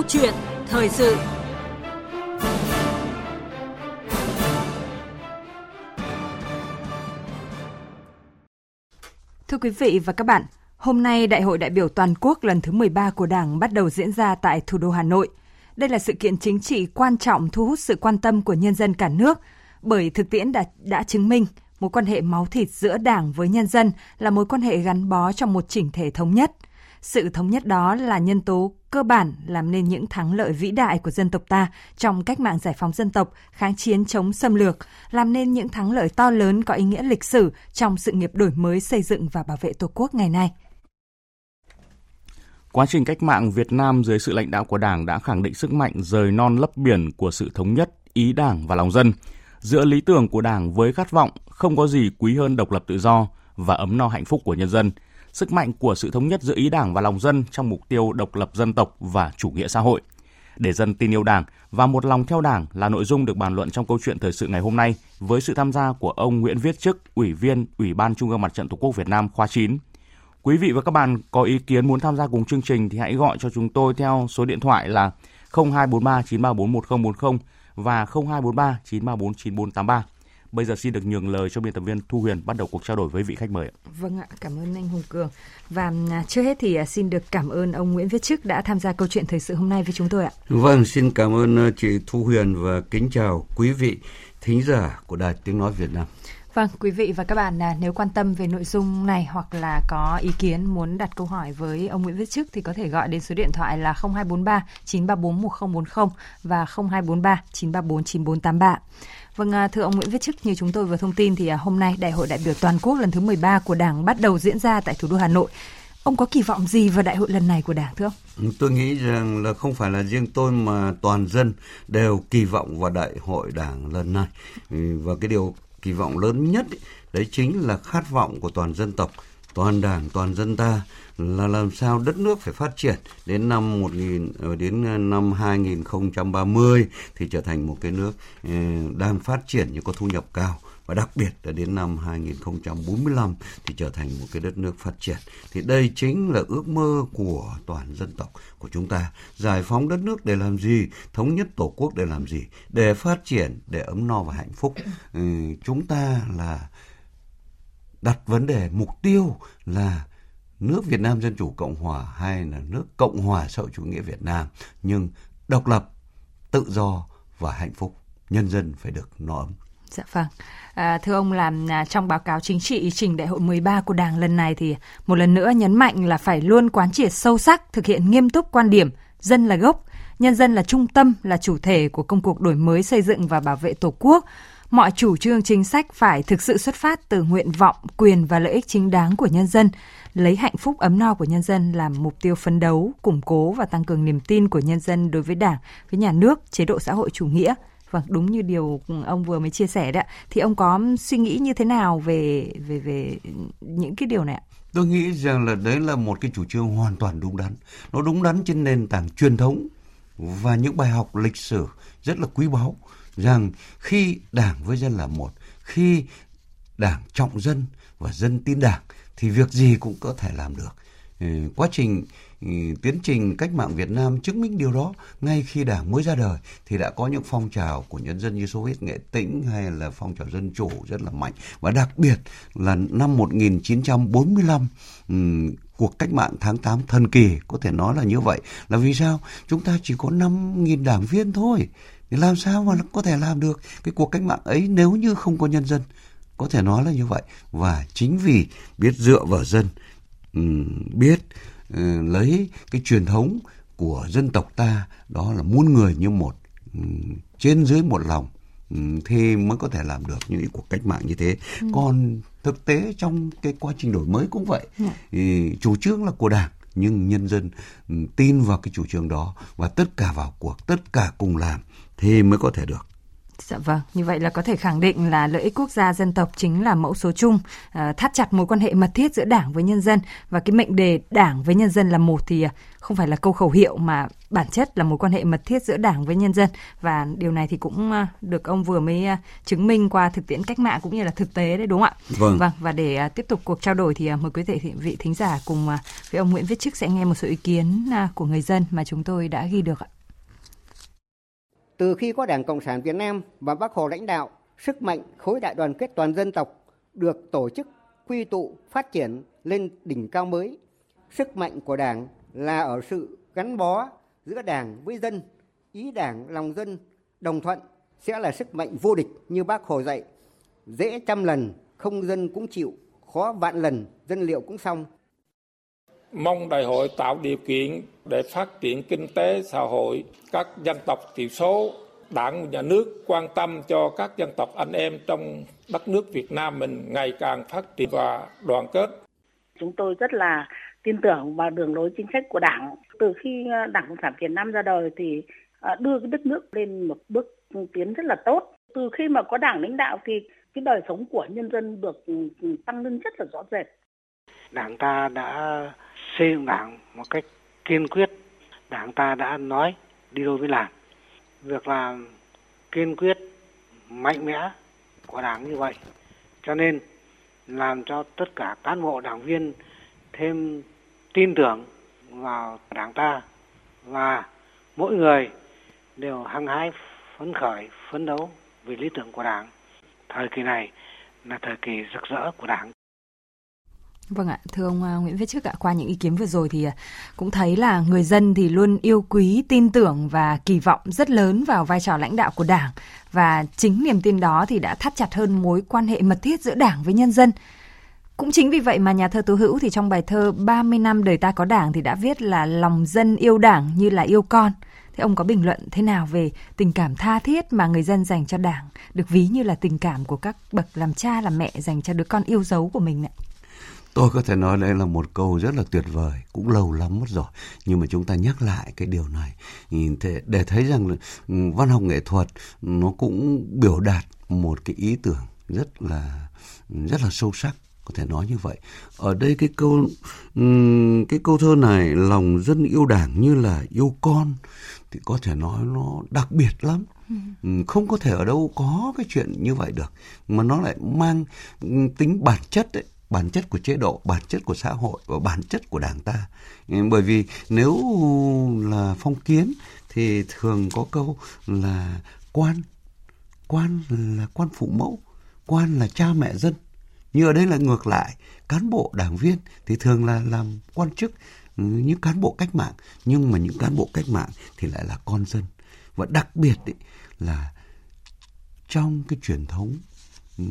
Câu chuyện thời sự Thưa quý vị và các bạn, hôm nay Đại hội đại biểu toàn quốc lần thứ 13 của Đảng bắt đầu diễn ra tại thủ đô Hà Nội. Đây là sự kiện chính trị quan trọng thu hút sự quan tâm của nhân dân cả nước, bởi thực tiễn đã, đã chứng minh mối quan hệ máu thịt giữa Đảng với nhân dân là mối quan hệ gắn bó trong một chỉnh thể thống nhất. Sự thống nhất đó là nhân tố cơ bản làm nên những thắng lợi vĩ đại của dân tộc ta trong cách mạng giải phóng dân tộc, kháng chiến chống xâm lược, làm nên những thắng lợi to lớn có ý nghĩa lịch sử trong sự nghiệp đổi mới xây dựng và bảo vệ Tổ quốc ngày nay. Quá trình cách mạng Việt Nam dưới sự lãnh đạo của Đảng đã khẳng định sức mạnh rời non lấp biển của sự thống nhất, ý Đảng và lòng dân. Giữa lý tưởng của Đảng với khát vọng không có gì quý hơn độc lập tự do và ấm no hạnh phúc của nhân dân – sức mạnh của sự thống nhất giữa ý đảng và lòng dân trong mục tiêu độc lập dân tộc và chủ nghĩa xã hội. Để dân tin yêu đảng và một lòng theo đảng là nội dung được bàn luận trong câu chuyện thời sự ngày hôm nay với sự tham gia của ông Nguyễn Viết Chức, Ủy viên Ủy ban Trung ương Mặt trận Tổ quốc Việt Nam khóa 9. Quý vị và các bạn có ý kiến muốn tham gia cùng chương trình thì hãy gọi cho chúng tôi theo số điện thoại là 0243 934 1040 và 0243 934 9483. Bây giờ xin được nhường lời cho biên tập viên Thu Huyền bắt đầu cuộc trao đổi với vị khách mời. Vâng ạ, cảm ơn anh Hùng Cường. Và à, trước hết thì à, xin được cảm ơn ông Nguyễn Viết Chức đã tham gia câu chuyện thời sự hôm nay với chúng tôi ạ. Vâng, xin cảm ơn à, chị Thu Huyền và kính chào quý vị thính giả của Đài Tiếng Nói Việt Nam. Vâng, quý vị và các bạn nếu quan tâm về nội dung này hoặc là có ý kiến muốn đặt câu hỏi với ông Nguyễn Viết Chức thì có thể gọi đến số điện thoại là 0243 934 1040 và 0243 934 9483. Vâng, à, thưa ông Nguyễn Viết Chức, như chúng tôi vừa thông tin thì à, hôm nay Đại hội đại biểu toàn quốc lần thứ 13 của Đảng bắt đầu diễn ra tại thủ đô Hà Nội. Ông có kỳ vọng gì vào đại hội lần này của Đảng thưa ông? Tôi nghĩ rằng là không phải là riêng tôi mà toàn dân đều kỳ vọng vào đại hội Đảng lần này. Và cái điều kỳ vọng lớn nhất ấy, đấy chính là khát vọng của toàn dân tộc, toàn Đảng, toàn dân ta là làm sao đất nước phải phát triển đến năm 1000 ờ, đến ờ, năm 2030 thì trở thành một cái nước ờ, đang phát triển nhưng có thu nhập cao và đặc biệt là đến năm 2045 thì trở thành một cái đất nước phát triển. Thì đây chính là ước mơ của toàn dân tộc của chúng ta. Giải phóng đất nước để làm gì? Thống nhất Tổ quốc để làm gì? Để phát triển, để ấm no và hạnh phúc. Ừ, chúng ta là đặt vấn đề mục tiêu là nước Việt Nam Dân Chủ Cộng Hòa hay là nước Cộng Hòa xã hội chủ nghĩa Việt Nam nhưng độc lập, tự do và hạnh phúc. Nhân dân phải được no ấm. Dạ vâng. À, thưa ông làm à, trong báo cáo chính trị trình đại hội 13 của Đảng lần này thì một lần nữa nhấn mạnh là phải luôn quán triệt sâu sắc, thực hiện nghiêm túc quan điểm dân là gốc, nhân dân là trung tâm, là chủ thể của công cuộc đổi mới xây dựng và bảo vệ Tổ quốc. Mọi chủ trương chính sách phải thực sự xuất phát từ nguyện vọng, quyền và lợi ích chính đáng của nhân dân, lấy hạnh phúc ấm no của nhân dân làm mục tiêu phấn đấu, củng cố và tăng cường niềm tin của nhân dân đối với Đảng, với nhà nước, chế độ xã hội chủ nghĩa. Vâng, đúng như điều ông vừa mới chia sẻ đấy Thì ông có suy nghĩ như thế nào về về về những cái điều này ạ? Tôi nghĩ rằng là đấy là một cái chủ trương hoàn toàn đúng đắn. Nó đúng đắn trên nền tảng truyền thống và những bài học lịch sử rất là quý báu rằng khi đảng với dân là một, khi đảng trọng dân và dân tin đảng thì việc gì cũng có thể làm được. Ừ, quá trình ừ, tiến trình cách mạng Việt Nam chứng minh điều đó ngay khi đảng mới ra đời thì đã có những phong trào của nhân dân như Soviet nghệ tĩnh hay là phong trào dân chủ rất là mạnh. Và đặc biệt là năm 1945 um, ừ, cuộc cách mạng tháng 8 thần kỳ có thể nói là như vậy. Là vì sao? Chúng ta chỉ có 5.000 đảng viên thôi thì làm sao mà có thể làm được cái cuộc cách mạng ấy nếu như không có nhân dân có thể nói là như vậy và chính vì biết dựa vào dân biết ừ, lấy cái truyền thống của dân tộc ta đó là muôn người như một trên dưới một lòng thì mới có thể làm được những cuộc cách mạng như thế. Ừ. Còn thực tế trong cái quá trình đổi mới cũng vậy. Ừ. Thì chủ trương là của Đảng nhưng nhân dân tin vào cái chủ trương đó và tất cả vào cuộc, tất cả cùng làm thì mới có thể được. Dạ vâng, như vậy là có thể khẳng định là lợi ích quốc gia dân tộc chính là mẫu số chung, uh, thắt chặt mối quan hệ mật thiết giữa Đảng với nhân dân và cái mệnh đề Đảng với nhân dân là một thì uh, không phải là câu khẩu hiệu mà bản chất là mối quan hệ mật thiết giữa Đảng với nhân dân và điều này thì cũng uh, được ông vừa mới uh, chứng minh qua thực tiễn cách mạng cũng như là thực tế đấy đúng không ạ? Vâng. Vâng và để tiếp tục cuộc trao đổi thì mời quý vị vị thính giả cùng với ông Nguyễn Viết Chức sẽ nghe một số ý kiến của người dân mà chúng tôi đã ghi được ạ. Từ khi có Đảng Cộng sản Việt Nam và Bác Hồ lãnh đạo, sức mạnh khối đại đoàn kết toàn dân tộc được tổ chức quy tụ phát triển lên đỉnh cao mới. Sức mạnh của Đảng là ở sự gắn bó giữa Đảng với dân, ý Đảng lòng dân đồng thuận sẽ là sức mạnh vô địch như Bác Hồ dạy. Dễ trăm lần, không dân cũng chịu, khó vạn lần, dân liệu cũng xong. Mong đại hội tạo điều kiện để phát triển kinh tế xã hội các dân tộc thiểu số đảng nhà nước quan tâm cho các dân tộc anh em trong đất nước Việt Nam mình ngày càng phát triển và đoàn kết. Chúng tôi rất là tin tưởng vào đường lối chính sách của Đảng. Từ khi ờ, Đảng Cộng sản Việt Nam ra đời thì ờ, đưa cái đất nước lên một bước tiến rất là tốt. Từ khi mà có Đảng lãnh đạo thì cái đời sống của nhân dân được ừ, tăng lên rất là rõ rệt. Đảng ta đã xây dựng Đảng một cách kiên quyết. Đảng ta đã nói đi đôi với làm việc làm kiên quyết, mạnh mẽ của đảng như vậy, cho nên làm cho tất cả cán bộ, đảng viên thêm tin tưởng vào đảng ta và mỗi người đều hăng hái, phấn khởi, phấn đấu vì lý tưởng của đảng. Thời kỳ này là thời kỳ rực rỡ của đảng. Vâng ạ, thưa ông à, Nguyễn Viết Chức ạ, qua những ý kiến vừa rồi thì à, cũng thấy là người dân thì luôn yêu quý, tin tưởng và kỳ vọng rất lớn vào vai trò lãnh đạo của Đảng và chính niềm tin đó thì đã thắt chặt hơn mối quan hệ mật thiết giữa Đảng với nhân dân. Cũng chính vì vậy mà nhà thơ tố Hữu thì trong bài thơ 30 năm đời ta có Đảng thì đã viết là lòng dân yêu Đảng như là yêu con. Thế ông có bình luận thế nào về tình cảm tha thiết mà người dân dành cho Đảng, được ví như là tình cảm của các bậc làm cha làm mẹ dành cho đứa con yêu dấu của mình ạ? Tôi có thể nói đây là một câu rất là tuyệt vời, cũng lâu lắm mất rồi. Nhưng mà chúng ta nhắc lại cái điều này thế để thấy rằng là ừ, văn học nghệ thuật nó cũng biểu đạt một cái ý tưởng rất là rất là sâu sắc có thể nói như vậy ở đây cái câu cái câu thơ này lòng dân yêu đảng như là yêu con thì có thể nói nó đặc biệt lắm ừ. không có thể ở đâu có cái chuyện như vậy được mà nó lại mang tính bản chất ấy bản chất của chế độ, bản chất của xã hội và bản chất của đảng ta. Ừ, bởi vì nếu là phong kiến thì thường có câu là quan, quan là quan phụ mẫu, quan là cha mẹ dân. như ở đây là ngược lại, cán bộ đảng viên thì thường là làm quan chức ừ, những cán bộ cách mạng, nhưng mà những cán bộ cách mạng thì lại là con dân. Và đặc biệt ý, là trong cái truyền thống ừ,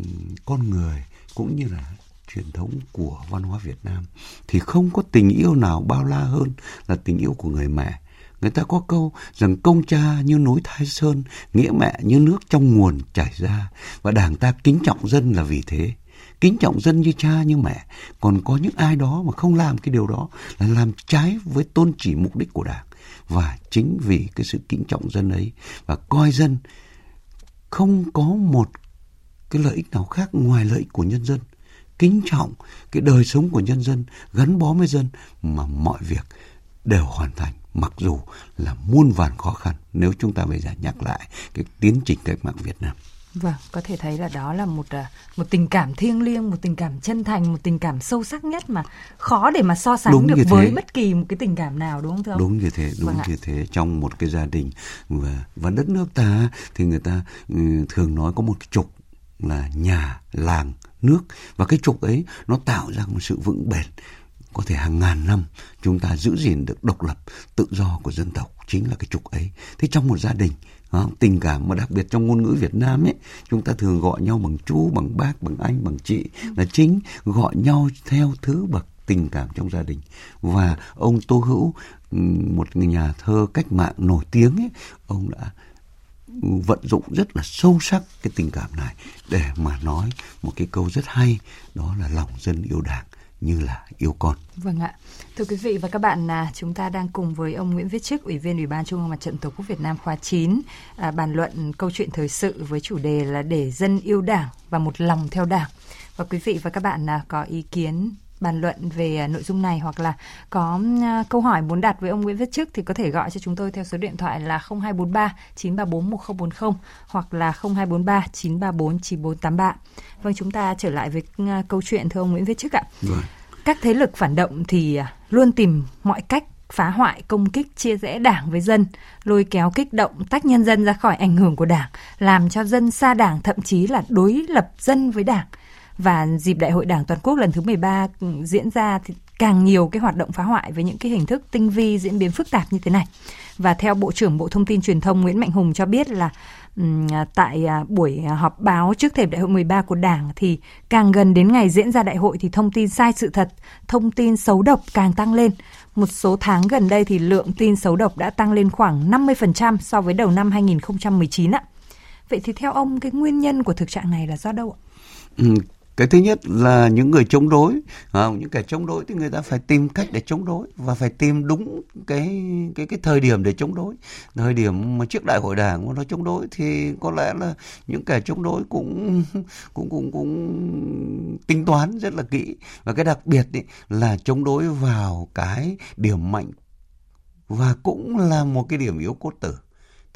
con người cũng như là truyền thống của văn hóa Việt Nam thì không có tình yêu nào bao la hơn là tình yêu của người mẹ. Người ta có câu rằng công cha như núi Thái Sơn, nghĩa mẹ như nước trong nguồn chảy ra. Và đảng ta kính trọng dân là vì thế. Kính trọng dân như cha như mẹ. Còn có những ai đó mà không làm cái điều đó là làm trái với tôn chỉ mục đích của đảng. Và chính vì cái sự kính trọng dân ấy và coi dân không có một cái lợi ích nào khác ngoài lợi ích của nhân dân kính trọng cái đời sống của nhân dân gắn bó với dân mà mọi việc đều hoàn thành mặc dù là muôn vàn khó khăn nếu chúng ta bây giờ nhắc lại cái tiến trình cách mạng Việt Nam. Vâng, có thể thấy là đó là một à, một tình cảm thiêng liêng, một tình cảm chân thành, một tình cảm sâu sắc nhất mà khó để mà so sánh đúng được với bất kỳ một cái tình cảm nào đúng không thưa ông? Đúng như thế, đúng vâng như ạ. thế trong một cái gia đình và và đất nước ta thì người ta ừ, thường nói có một cái trục là nhà, làng, nước. Và cái trục ấy nó tạo ra một sự vững bền. Có thể hàng ngàn năm chúng ta giữ gìn được độc lập tự do của dân tộc chính là cái trục ấy. Thế trong một gia đình tình cảm mà đặc biệt trong ngôn ngữ Việt Nam ấy chúng ta thường gọi nhau bằng chú bằng bác bằng anh bằng chị là chính gọi nhau theo thứ bậc tình cảm trong gia đình. Và ông Tô Hữu một người nhà thơ cách mạng nổi tiếng ấy ông đã vận dụng rất là sâu sắc cái tình cảm này để mà nói một cái câu rất hay đó là lòng dân yêu đảng như là yêu con. Vâng ạ. Thưa quý vị và các bạn, à, chúng ta đang cùng với ông Nguyễn Viết Chức, Ủy viên Ủy ban Trung ương Mặt trận Tổ quốc Việt Nam khóa 9 à, bàn luận câu chuyện thời sự với chủ đề là để dân yêu Đảng và một lòng theo Đảng. Và quý vị và các bạn à, có ý kiến bàn luận về à, nội dung này hoặc là có à, câu hỏi muốn đặt với ông Nguyễn Viết Chức thì có thể gọi cho chúng tôi theo số điện thoại là 0243 934 1040 hoặc là 0243 934 9483. Vâng, chúng ta trở lại với à, câu chuyện thưa ông Nguyễn Viết Chức ạ. Vâng. Các thế lực phản động thì luôn tìm mọi cách phá hoại, công kích, chia rẽ đảng với dân, lôi kéo kích động, tách nhân dân ra khỏi ảnh hưởng của đảng, làm cho dân xa đảng, thậm chí là đối lập dân với đảng và dịp đại hội đảng toàn quốc lần thứ 13 ừ, diễn ra thì càng nhiều cái hoạt động phá hoại với những cái hình thức tinh vi diễn biến phức tạp như thế này. Và theo Bộ trưởng Bộ Thông tin Truyền thông Nguyễn Mạnh Hùng cho biết là ừ, tại à, buổi à, họp báo trước thềm đại hội 13 của Đảng thì càng gần đến ngày diễn ra đại hội thì thông tin sai sự thật, thông tin xấu độc càng tăng lên. Một số tháng gần đây thì lượng tin xấu độc đã tăng lên khoảng 50% so với đầu năm 2019 ạ. Vậy thì theo ông cái nguyên nhân của thực trạng này là do đâu ạ? Ừ, cái thứ nhất là những người chống đối. À, những kẻ chống đối thì người ta phải tìm cách để chống đối và phải tìm đúng cái cái cái thời điểm để chống đối. Thời điểm mà trước đại hội đảng mà nó chống đối thì có lẽ là những kẻ chống đối cũng cũng cũng cũng tính toán rất là kỹ. Và cái đặc biệt ý, là chống đối vào cái điểm mạnh và cũng là một cái điểm yếu cốt tử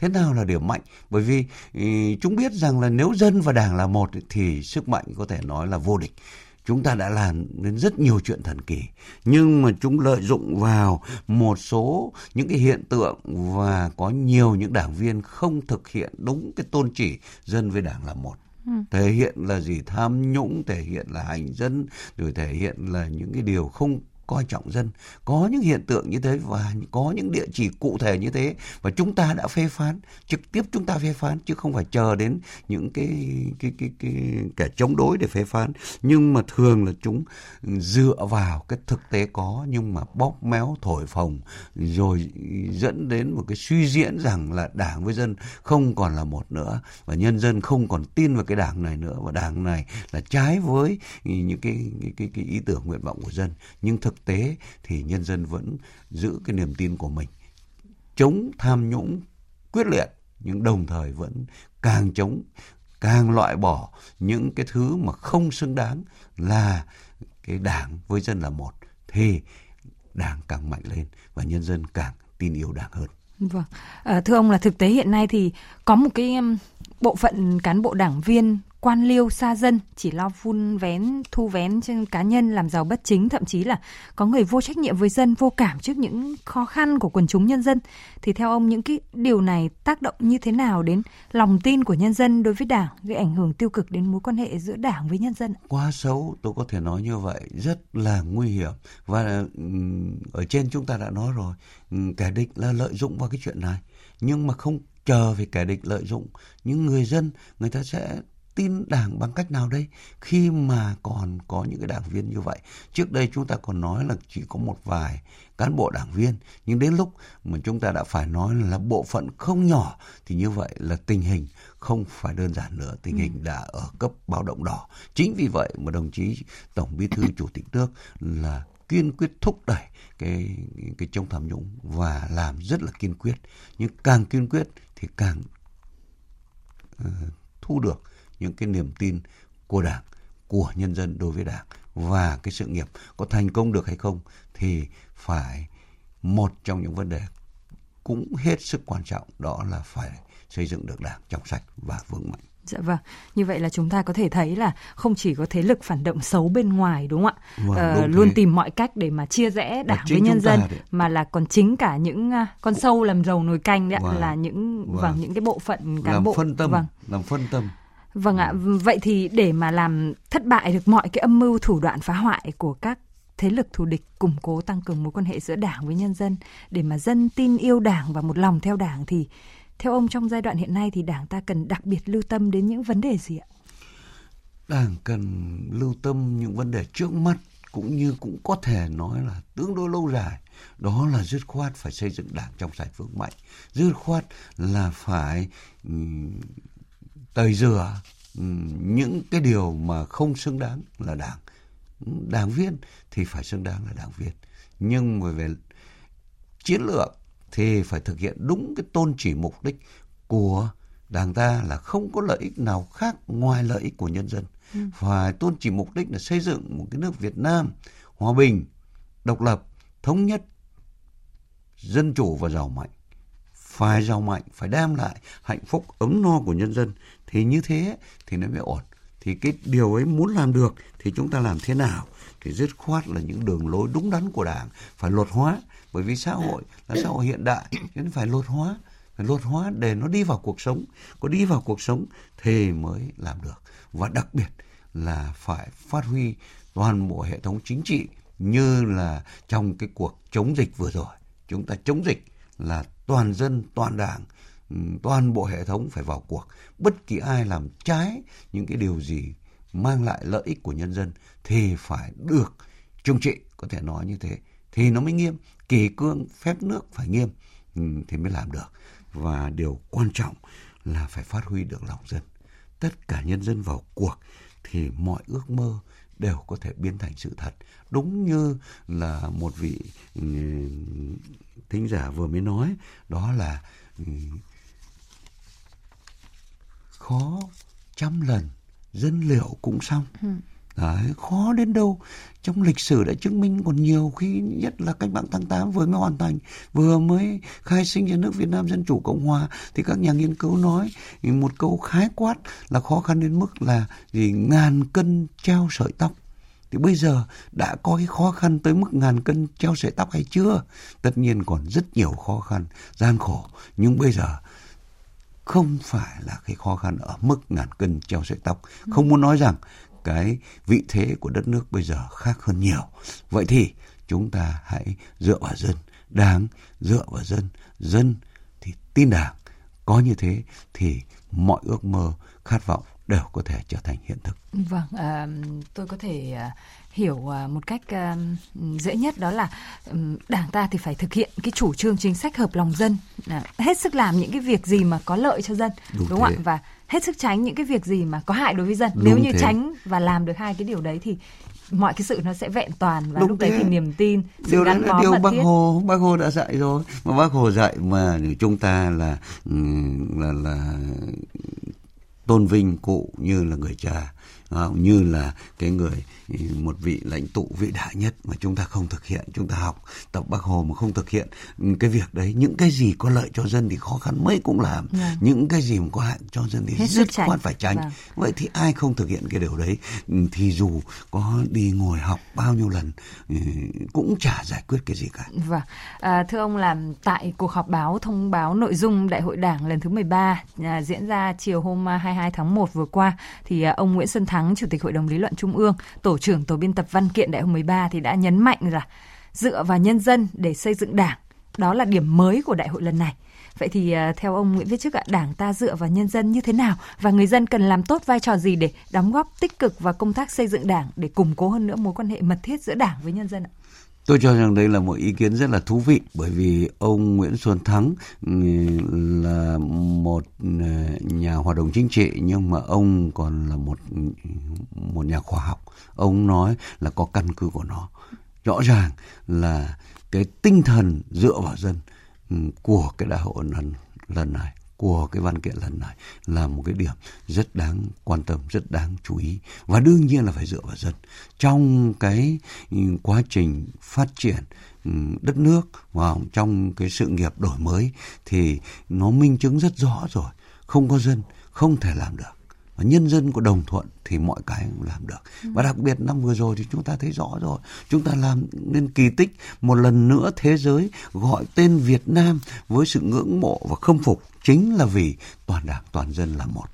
thế nào là điểm mạnh? Bởi vì ý, chúng biết rằng là nếu dân và đảng là một thì sức mạnh có thể nói là vô địch. Chúng ta đã làm đến rất nhiều chuyện thần kỳ nhưng mà chúng lợi dụng vào một số những cái hiện tượng và có nhiều những đảng viên không thực hiện đúng cái tôn chỉ dân với đảng là một. Ừ. thể hiện là gì? Tham nhũng thể hiện là hành dân rồi thể hiện là những cái điều không coi trọng dân. Có những hiện tượng như thế và có những địa chỉ cụ thể như thế và chúng ta đã phê phán trực tiếp chúng ta phê phán chứ không phải chờ đến những cái cái cái cái kẻ chống đối để phê phán. Nhưng mà thường là chúng dựa vào cái thực tế có nhưng mà bóp méo thổi phồng rồi dẫn đến một cái suy diễn rằng là đảng với dân không còn là một nữa và nhân dân không còn tin vào cái đảng này nữa. Và đảng này là trái với những cái cái cái, cái ý tưởng nguyện vọng của dân. Nhưng thực thực tế thì nhân dân vẫn giữ cái niềm tin của mình. Chống tham nhũng quyết liệt nhưng đồng thời vẫn càng chống càng loại bỏ những cái thứ mà không xứng đáng là cái đảng với dân là một. Thì đảng càng mạnh lên và nhân dân càng tin yêu đảng hơn. Vâng, à, thưa ông là thực tế hiện nay thì có một cái bộ phận cán bộ đảng viên quan liêu xa dân, chỉ lo vun vén, thu vén trên cá nhân, làm giàu bất chính, thậm chí là có người vô trách nhiệm với dân, vô cảm trước những khó khăn của quần chúng nhân dân. Thì theo ông, những cái điều này tác động như thế nào đến lòng tin của nhân dân đối với đảng, gây ảnh hưởng tiêu cực đến mối quan hệ giữa đảng với nhân dân? Quá xấu, tôi có thể nói như vậy, rất là nguy hiểm. Và ở trên chúng ta đã nói rồi kẻ địch là lợi dụng vào cái chuyện này. Nhưng mà không chờ về kẻ địch lợi dụng, những người dân, người ta sẽ tin đảng bằng cách nào đây? Khi mà còn có những cái đảng viên như vậy trước đây chúng ta còn nói là chỉ có một vài cán bộ đảng viên nhưng đến lúc mà chúng ta đã phải nói là bộ phận không nhỏ thì như vậy là tình hình không phải đơn giản nữa. Tình hình ừ. đã ở cấp báo động đỏ. Chính vì vậy mà đồng chí tổng bí thư chủ tịch nước là kiên quyết thúc đẩy cái cái chống tham nhũng và làm rất là kiên quyết. Nhưng càng kiên quyết thì càng uh, thu được những cái niềm tin của đảng của nhân dân đối với đảng và cái sự nghiệp có thành công được hay không thì phải một trong những vấn đề cũng hết sức quan trọng đó là phải xây dựng được đảng trong sạch và vững mạnh Dạ vâng, như vậy là chúng ta có thể thấy là không chỉ có thế lực phản động xấu bên ngoài đúng không ạ? Vâng, ờ, luôn thế. tìm mọi cách để mà chia rẽ đảng với nhân dân đấy. mà là còn chính cả những uh, con sâu làm dầu nồi canh đấy vâng, là những vâng. vâng những cái bộ phận cán làm bộ phân tâm, vâng. làm phân tâm Vâng ạ, vậy thì để mà làm thất bại được mọi cái âm mưu thủ đoạn phá hoại của các thế lực thù địch củng cố tăng cường mối quan hệ giữa đảng với nhân dân để mà dân tin yêu đảng và một lòng theo đảng thì theo ông trong giai đoạn hiện nay thì đảng ta cần đặc biệt lưu tâm đến những vấn đề gì ạ? Đảng cần lưu tâm những vấn đề trước mắt cũng như cũng có thể nói là tương đối lâu dài đó là dứt khoát phải xây dựng đảng trong sạch vững mạnh dứt khoát là phải tẩy rửa những cái điều mà không xứng đáng là đảng. Đảng viên thì phải xứng đáng là đảng viên. Nhưng mà về chiến lược thì phải thực hiện đúng cái tôn chỉ mục đích của đảng ta là không có lợi ích nào khác ngoài lợi ích của nhân dân. Ừ. phải tôn chỉ mục đích là xây dựng một cái nước Việt Nam hòa bình độc lập thống nhất dân chủ và giàu mạnh phải giàu mạnh, phải đem lại hạnh phúc ấm no của nhân dân. Thì như thế thì nó mới ổn. Thì cái điều ấy muốn làm được thì chúng ta làm thế nào? Thì dứt khoát là những đường lối đúng đắn của đảng phải luật hóa. Bởi vì xã hội là xã hội hiện đại nên phải luật hóa. Phải luật hóa để nó đi vào cuộc sống. Có đi vào cuộc sống thì mới làm được. Và đặc biệt là phải phát huy toàn bộ hệ thống chính trị như là trong cái cuộc chống dịch vừa rồi. Chúng ta chống dịch là toàn dân, toàn đảng ừ, toàn bộ hệ thống phải vào cuộc. Bất kỳ ai làm trái những cái điều gì mang lại lợi ích của nhân dân thì phải được trừng trị, có thể nói như thế, thì nó mới nghiêm. Kỳ cương phép nước phải nghiêm ừ, thì mới làm được. Và điều quan trọng là phải phát huy được lòng dân. Tất cả nhân dân vào cuộc thì mọi ước mơ đều có thể biến thành sự thật đúng như là một vị ừ, thính giả vừa mới nói, đó là ừ, khó trăm lần, dân liệu cũng xong ừ. Đấy, khó đến đâu. Trong lịch sử đã chứng minh còn nhiều khi nhất là cách mạng tháng 8 vừa mới hoàn thành vừa mới khai sinh ra nước Việt Nam Dân Chủ Cộng Hòa thì các nhà nghiên cứu nói một câu khái quát là khó khăn đến mức là gì? Ngàn cân treo sợi tóc. Thì bây giờ đã có cái khó khăn tới mức ngàn cân treo sợi tóc hay chưa? Tất nhiên còn rất nhiều khó khăn gian khổ. Nhưng bây giờ không phải là cái khó khăn ở mức ngàn cân treo sợi tóc. Không muốn nói rằng cái vị thế của đất nước bây giờ khác hơn nhiều. Vậy thì chúng ta hãy dựa vào dân. Đảng dựa vào dân. Dân thì tin đảng. Có như thế thì mọi ước mơ khát vọng đều có thể trở thành hiện thực. Vâng, à, tôi có thể à, hiểu à, một cách à, dễ nhất đó là um, đảng ta thì phải thực hiện cái chủ trương chính sách hợp lòng dân, à, hết sức làm những cái việc gì mà có lợi cho dân, đúng, đúng không ạ? Và hết sức tránh những cái việc gì mà có hại đối với dân. Đúng Nếu như thế. tránh và làm được hai cái điều đấy thì mọi cái sự nó sẽ vẹn toàn và Đúng lúc thế. đấy thì niềm tin sự điều gắn bó điều bác thiết. hồ bác hồ đã dạy rồi mà bác hồ dạy mà chúng ta là là là tôn vinh cụ như là người cha như là cái người một vị lãnh tụ vĩ đại nhất mà chúng ta không thực hiện chúng ta học tập bác hồ mà không thực hiện cái việc đấy những cái gì có lợi cho dân thì khó khăn mấy cũng làm yeah. Vâng. những cái gì mà có hại cho dân thì Hết rất khoát phải tránh vâng. vậy thì ai không thực hiện cái điều đấy thì dù có đi ngồi học bao nhiêu lần ừ, cũng chả giải quyết cái gì cả vâng à, thưa ông làm tại cuộc họp báo thông báo nội dung đại hội đảng lần thứ 13 à, diễn ra chiều hôm 22 tháng 1 vừa qua thì à, ông Nguyễn Xuân Thắng chủ tịch hội đồng lý luận trung ương tổ trưởng tổ biên tập văn kiện đại hội 13 thì đã nhấn mạnh là dựa vào nhân dân để xây dựng đảng. Đó là điểm mới của đại hội lần này. Vậy thì à, theo ông Nguyễn Viết Chức ạ, Đảng ta dựa vào nhân dân như thế nào và người dân cần làm tốt vai trò gì để đóng góp tích cực vào công tác xây dựng Đảng để củng cố hơn nữa mối quan hệ mật thiết giữa Đảng với nhân dân ạ? Tôi cho rằng đây là một ý kiến rất là thú vị bởi vì ông Nguyễn Xuân Thắng ừ, là một ờ, nhà hoạt động chính trị nhưng mà ông còn là một một nhà khoa học. Ông nói là có căn cứ của nó. Rõ ràng là cái tinh thần dựa vào dân ừ, của cái đại hội lần lần này của cái văn kiện lần này là một cái điểm rất đáng quan tâm, rất đáng chú ý và đương nhiên là phải dựa vào dân. Trong cái ừ, quá trình phát triển đất nước và trong cái sự nghiệp đổi mới thì nó minh chứng rất rõ rồi, không có dân không thể làm được và nhân dân có đồng thuận thì mọi cái cũng làm được. Và đặc biệt năm vừa rồi thì chúng ta thấy rõ rồi. Chúng ta làm nên kỳ tích một lần nữa thế giới gọi tên Việt Nam với sự ngưỡng mộ và khâm phục chính là vì toàn đảng, toàn dân là một.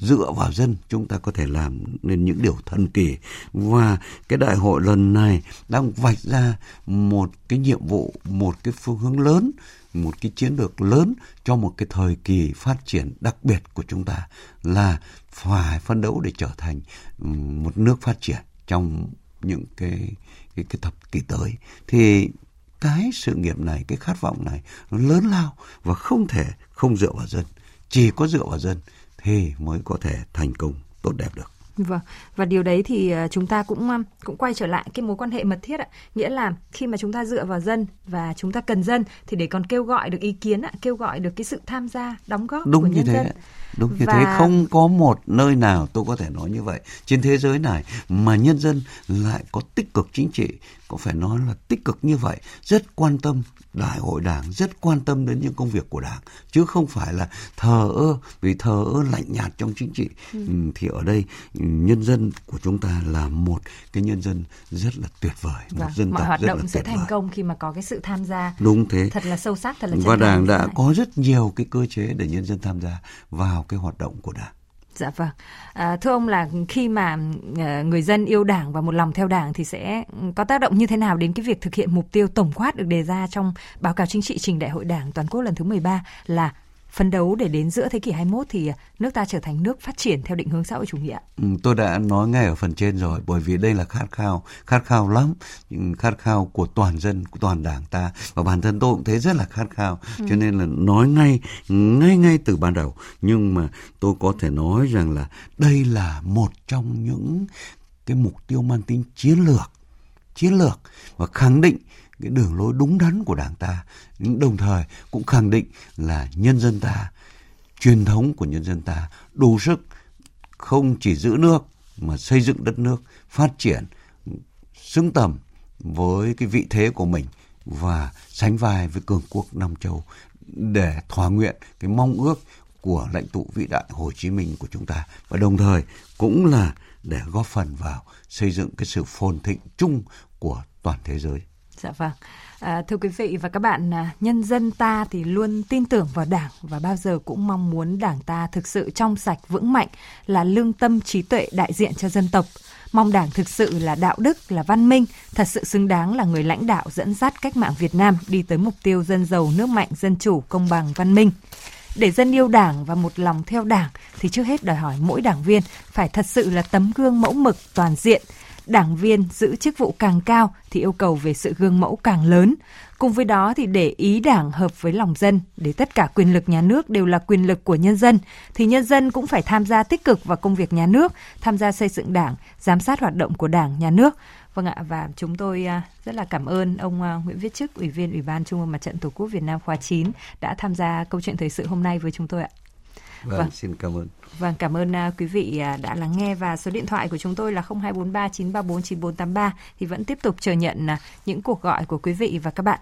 Dựa vào dân, chúng ta có thể làm nên những điều thần kỳ. Và cái đại hội lần này đang vạch ra một cái nhiệm vụ, một cái phương hướng lớn, một cái chiến lược lớn cho một cái thời kỳ phát triển đặc biệt của chúng ta là phải phấn đấu để trở thành một nước phát triển trong những cái cái, cái thập kỷ tới. Thì cái sự nghiệp này cái khát vọng này nó lớn lao và không thể không dựa vào dân. Chỉ có dựa vào dân thì mới có thể thành công tốt đẹp được. Vâng, và điều đấy thì à, chúng ta cũng cũng quay trở lại cái mối quan hệ mật thiết ạ. Nghĩa là khi mà chúng ta dựa vào dân và chúng ta cần dân thì để còn kêu gọi được ý kiến ạ kêu gọi được cái sự tham gia đóng góp đúng của như nhân thế dân. đúng như Và- thế không có một nơi nào tôi có thể nói như vậy trên thế giới này mà nhân dân lại có tích cực chính trị có phải nói là tích cực như vậy rất quan tâm đại hội đảng rất quan tâm đến những công việc của đảng chứ không phải là thờ ơ vì thờ ơ lạnh nhạt trong chính trị. Ừ. thì ở đây ừ, nhân dân của chúng ta là một cái nhân dân rất là tuyệt vời một và dân mọi tộc hoạt rất là động sẽ tuyệt thành vời. công khi mà có cái sự tham gia. Đúng thế. Thật là sâu sắc thật là và đảng đã thế này. có rất nhiều cái cơ chế để nhân dân tham gia vào cái hoạt động của đảng. Dạ vâng. À, thưa ông là khi mà ờ, người dân yêu đảng và một lòng theo đảng thì sẽ có tác động như thế nào đến cái việc thực hiện mục tiêu tổng quát được đề ra trong báo cáo chính trị trình đại hội đảng toàn quốc lần thứ 13 là phấn đấu để đến giữa thế kỷ 21 thì nước ta trở thành nước phát triển theo định hướng xã hội chủ nghĩa. Ừ, tôi đã nói ngay ở phần trên rồi bởi vì đây là khát khao khát khao lắm ừ, khát khao của toàn dân của toàn đảng ta. Và bản thân tôi cũng thấy rất là khát khao cho nên là nói ngay ngay ngay từ ban đầu. Nhưng mà tôi có thể nói rằng là đây là một trong những cái mục tiêu mang tính chiến lược chiến lược và khẳng định cái đường lối đúng đắn của đảng ta nhưng đồng thời cũng khẳng định là nhân dân ta, truyền thống của nhân dân ta đủ sức không chỉ giữ nước mà xây dựng đất nước, phát triển, xứng tầm với cái vị thế của mình và sánh vai với cường quốc Nam Châu để thỏa nguyện cái mong ước của lãnh tụ vĩ đại Hồ Chí Minh của chúng ta và đồng thời cũng là để góp phần vào xây dựng cái sự phồn thịnh chung của toàn thế giới. Dạ vâng. À, thưa quý vị và các bạn, à, nhân dân ta thì luôn tin tưởng vào Đảng và bao giờ cũng mong muốn Đảng ta thực sự trong sạch vững mạnh, là lương tâm trí tuệ đại diện cho dân tộc. Mong Đảng thực sự là đạo đức, là văn minh, thật sự xứng đáng là người lãnh đạo dẫn dắt cách mạng Việt Nam đi tới mục tiêu dân giàu, nước mạnh, dân chủ, công bằng, văn minh. Để dân yêu Đảng và một lòng theo Đảng thì trước hết đòi hỏi mỗi đảng viên phải thật sự là tấm gương mẫu mực toàn diện, đảng viên giữ chức vụ càng cao thì yêu cầu về sự gương mẫu càng lớn. Cùng với đó thì để ý đảng hợp với lòng dân, để tất cả quyền lực nhà nước đều là quyền lực của nhân dân, thì nhân dân cũng phải tham gia tích cực vào công việc nhà nước, tham gia xây dựng đảng, giám sát hoạt động của đảng, nhà nước. Vâng ạ, và chúng tôi à, rất là cảm ơn ông à, Nguyễn Viết Chức, Ủy viên Ủy ban Trung ương Mặt trận Tổ quốc Việt Nam khóa 9 đã tham gia câu chuyện thời sự hôm nay với chúng tôi ạ. Vâng, Vâng. xin cảm ơn. Vâng, cảm ơn à, quý vị à, đã lắng nghe và số điện thoại của chúng tôi là 0243 934 9483 thì vẫn tiếp tục chờ nhận à, những cuộc gọi của quý vị và các bạn.